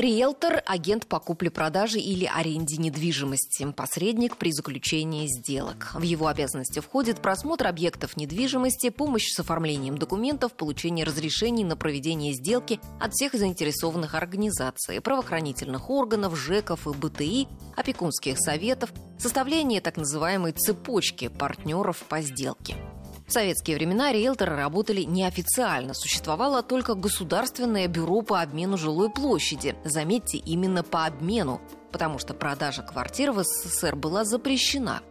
Риэлтор – агент по купле-продаже или аренде недвижимости, посредник при заключении сделок. В его обязанности входит просмотр объектов недвижимости, помощь с оформлением документов, получение разрешений на проведение сделки от всех заинтересованных организаций, правоохранительных органов, ЖЭКов и БТИ, опекунских советов, составление так называемой цепочки партнеров по сделке. В советские времена риэлторы работали неофициально. Существовало только Государственное бюро по обмену жилой площади. Заметьте, именно по обмену, потому что продажа квартир в СССР была запрещена.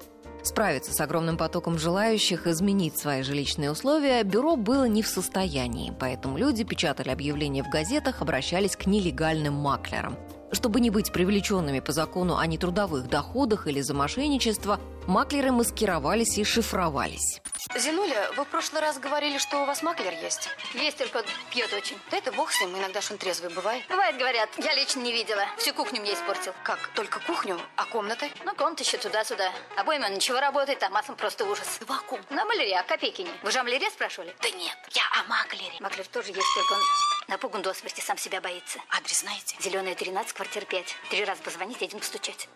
Справиться с огромным потоком желающих изменить свои жилищные условия бюро было не в состоянии, поэтому люди печатали объявления в газетах, обращались к нелегальным маклерам. Чтобы не быть привлеченными по закону о нетрудовых доходах или за мошенничество, маклеры маскировались и шифровались. Зинуля, вы в прошлый раз говорили, что у вас маклер есть. Есть, только пьет очень. Да это бог с ним, иногда ж он трезвый бывает. Бывает, говорят, я лично не видела. Всю кухню мне испортил. Как, только кухню, а комнаты? Ну, комната еще туда-сюда. Обоим он ничего работает, а маслом просто ужас. Два комнаты. На маляре, а копейки не. Вы же о маляре спрашивали? Да нет, я о маклере. Маклер тоже есть, только он напуган до смерти, сам себя боится. Адрес знаете? Зеленая 13, квартира 5. Три раза позвонить, один постучать.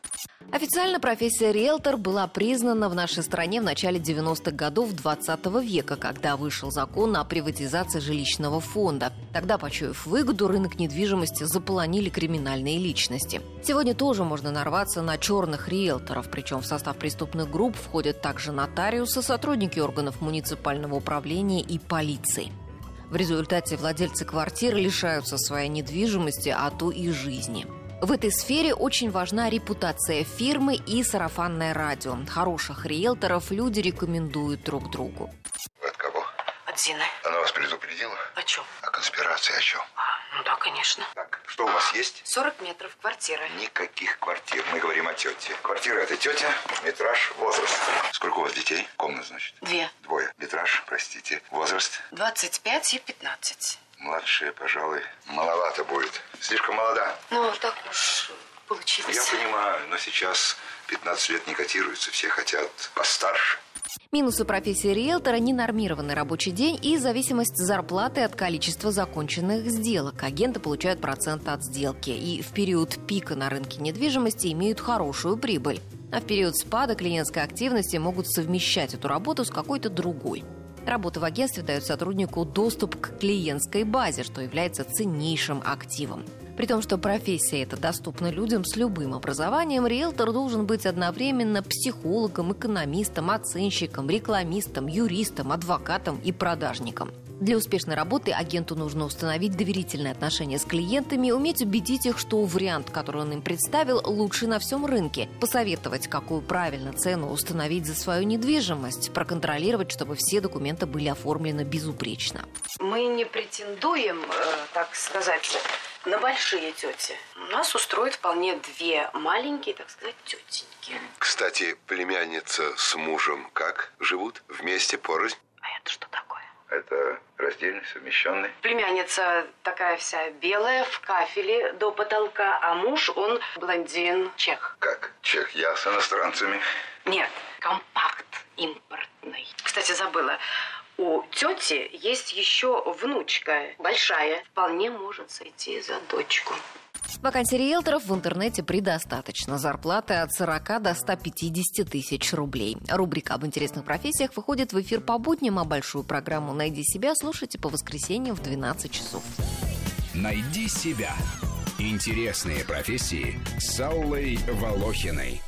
Официально профессия риэлтор была признана в нашей стране в начале 90-х годов 20 века, когда вышел закон о приватизации жилищного фонда. Тогда, почуяв выгоду, рынок недвижимости заполонили криминальные личности. Сегодня тоже можно нарваться на черных риэлторов, причем в состав преступных групп входят также нотариусы, сотрудники органов муниципального управления и полиции. В результате владельцы квартир лишаются своей недвижимости, а то и жизни. В этой сфере очень важна репутация фирмы и сарафанное радио. Хороших риэлторов люди рекомендуют друг другу. Вы от кого? От Зины. Она вас предупредила? О чем? О конспирации о чем? А, ну да, конечно. Так, что у вас есть? 40 метров, квартира. Никаких квартир. Мы говорим о тете. Квартира это тетя, метраж, возраст. Сколько у вас детей? Комнат, значит? Две. Двое. Метраж, простите. Возраст? 25 и 15. Младшая, пожалуй, маловато будет. Слишком молода. Ну, так уж получилось. Я понимаю, но сейчас 15 лет не котируются. Все хотят постарше. Минусы профессии риэлтора – ненормированный рабочий день и зависимость зарплаты от количества законченных сделок. Агенты получают процент от сделки и в период пика на рынке недвижимости имеют хорошую прибыль. А в период спада клиентской активности могут совмещать эту работу с какой-то другой. Работа в агентстве дает сотруднику доступ к клиентской базе, что является ценнейшим активом. При том, что профессия эта доступна людям с любым образованием, риэлтор должен быть одновременно психологом, экономистом, оценщиком, рекламистом, юристом, адвокатом и продажником. Для успешной работы агенту нужно установить доверительные отношения с клиентами, уметь убедить их, что вариант, который он им представил, лучший на всем рынке, посоветовать, какую правильно цену установить за свою недвижимость, проконтролировать, чтобы все документы были оформлены безупречно. Мы не претендуем, э, так сказать, на большие тети. Нас устроит вполне две маленькие, так сказать, тетеньки. Кстати, племянница с мужем как живут? Вместе, порознь? А это что такое? Это раздельный, совмещенный. Племянница такая вся белая, в кафеле до потолка, а муж, он блондин, чех. Как? Чех я с иностранцами. Нет, компакт импортный. Кстати, забыла. У тети есть еще внучка, большая. Вполне может сойти за дочку. Вакансий риэлторов в интернете предостаточно. Зарплаты от 40 до 150 тысяч рублей. Рубрика об интересных профессиях выходит в эфир по будням, а большую программу «Найди себя» слушайте по воскресеньям в 12 часов. Найди себя. Интересные профессии с Аллой Волохиной.